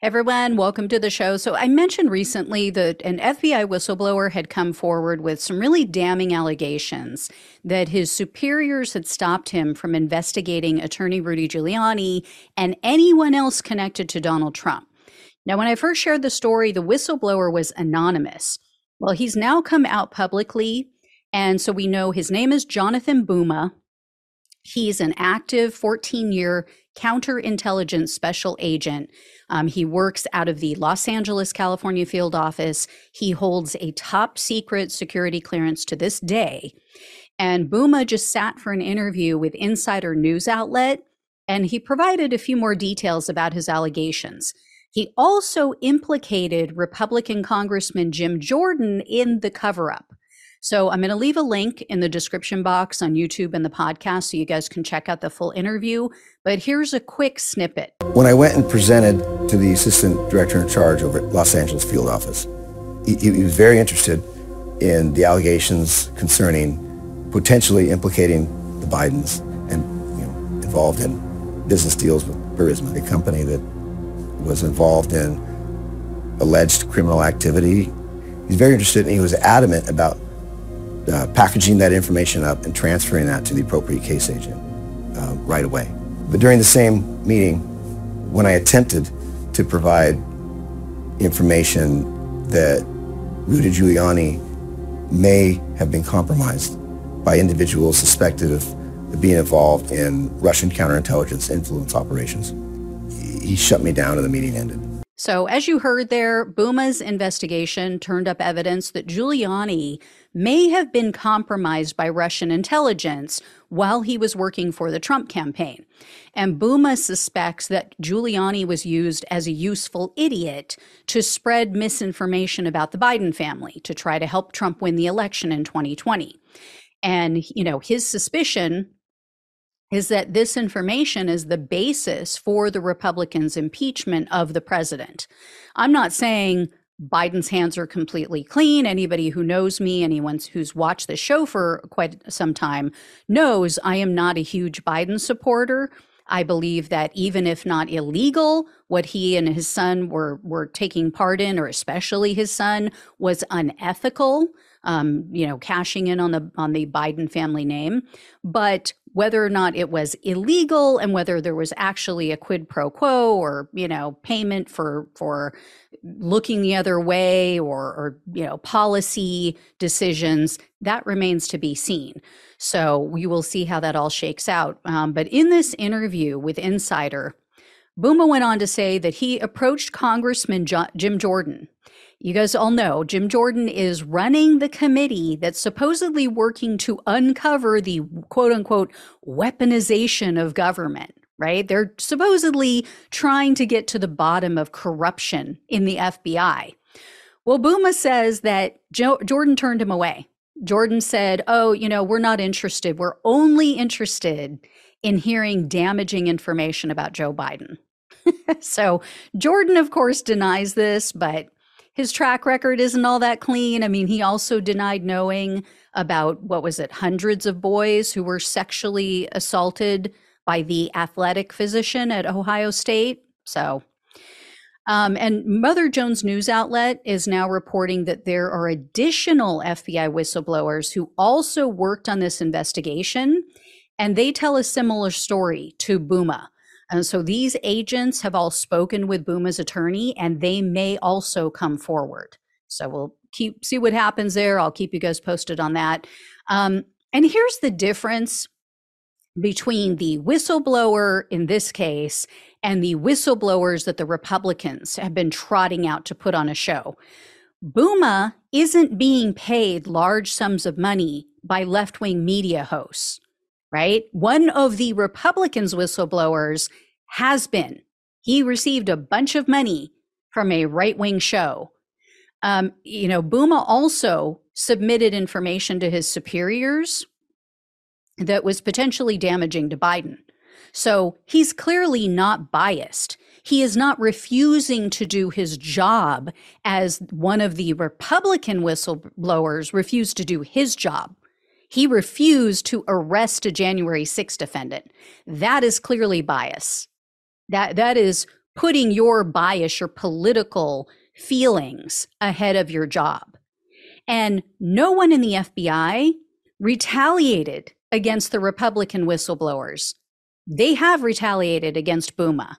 Everyone, welcome to the show. So, I mentioned recently that an FBI whistleblower had come forward with some really damning allegations that his superiors had stopped him from investigating attorney Rudy Giuliani and anyone else connected to Donald Trump. Now, when I first shared the story, the whistleblower was anonymous. Well, he's now come out publicly. And so we know his name is Johnathan Buma. He's an active 14 year counterintelligence special agent um, he works out of the Los Angeles, California field office. He holds a top secret security clearance to this day. And Buma just sat for an interview with Insider News Outlet, and he provided a few more details about his allegations. He also implicated Republican Congressman Jim Jordan in the cover up. So I'm going to leave a link in the description box on YouTube and the podcast so you guys can check out the full interview. But here's a quick snippet. When I went and presented to the assistant director in charge over at Los Angeles field office, he, he was very interested in the allegations concerning potentially implicating the Bidens and you know, involved in business deals with Burisma, a company that was involved in alleged criminal activity. He's very interested and he was adamant about uh, packaging that information up and transferring that to the appropriate case agent uh, right away. But during the same meeting, when I attempted to provide information that Rudy Giuliani may have been compromised by individuals suspected of being involved in Russian counterintelligence influence operations, he shut me down and the meeting ended. So, as you heard there, Buma's investigation turned up evidence that Giuliani may have been compromised by Russian intelligence while he was working for the Trump campaign. And Buma suspects that Giuliani was used as a useful idiot to spread misinformation about the Biden family to try to help Trump win the election in 2020. And, you know, his suspicion is that this information is the basis for the Republicans' impeachment of the president. I'm not saying Biden's hands are completely clean. Anybody who knows me, anyone who's watched the show for quite some time, knows I am not a huge Biden supporter. I believe that even if not illegal, what he and his son were were taking part in, or especially his son, was unethical. Um, you know, cashing in on the on the Biden family name. But whether or not it was illegal and whether there was actually a quid pro quo or you know payment for for looking the other way or or you know policy decisions that remains to be seen so we will see how that all shakes out um, but in this interview with insider Buma went on to say that he approached Congressman jo- Jim Jordan you guys all know Jim Jordan is running the committee that's supposedly working to uncover the quote unquote weaponization of government, right? They're supposedly trying to get to the bottom of corruption in the FBI. Well, Buma says that jo- Jordan turned him away. Jordan said, Oh, you know, we're not interested. We're only interested in hearing damaging information about Joe Biden. so Jordan, of course, denies this, but his track record isn't all that clean. I mean, he also denied knowing about what was it, hundreds of boys who were sexually assaulted by the athletic physician at Ohio State. So, um, and Mother Jones News Outlet is now reporting that there are additional FBI whistleblowers who also worked on this investigation, and they tell a similar story to Buma. And so these agents have all spoken with Buma's attorney and they may also come forward. So we'll keep see what happens there. I'll keep you guys posted on that. Um, and here's the difference between the whistleblower in this case and the whistleblowers that the Republicans have been trotting out to put on a show. Buma isn't being paid large sums of money by left wing media hosts right? One of the Republicans' whistleblowers has been. He received a bunch of money from a right wing show. Um, you know, Buma also submitted information to his superiors that was potentially damaging to Biden. So he's clearly not biased. He is not refusing to do his job as one of the Republican whistleblowers refused to do his job. He refused to arrest a January 6th defendant. That is clearly bias. That that is putting your bias, your political feelings ahead of your job. And no one in the FBI retaliated against the Republican whistleblowers. They have retaliated against Buma.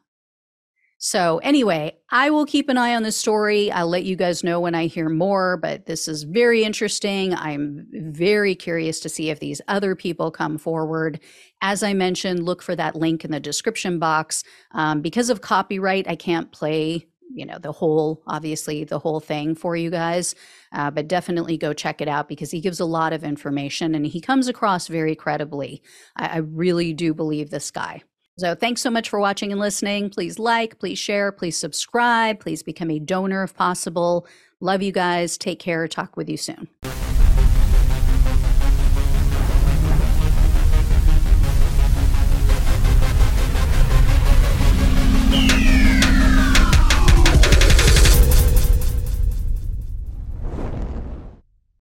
So, anyway, I will keep an eye on this story. I'll let you guys know when I hear more, but this is very interesting. I'm very curious to see if these other people come forward. As I mentioned, look for that link in the description box. Um, because of copyright, I can't play you know the whole obviously the whole thing for you guys uh, but definitely go check it out because he gives a lot of information and he comes across very credibly I, I really do believe this guy so thanks so much for watching and listening. Please like, please share, please subscribe, please become a donor if possible. Love you guys. Take care. Talk with you soon.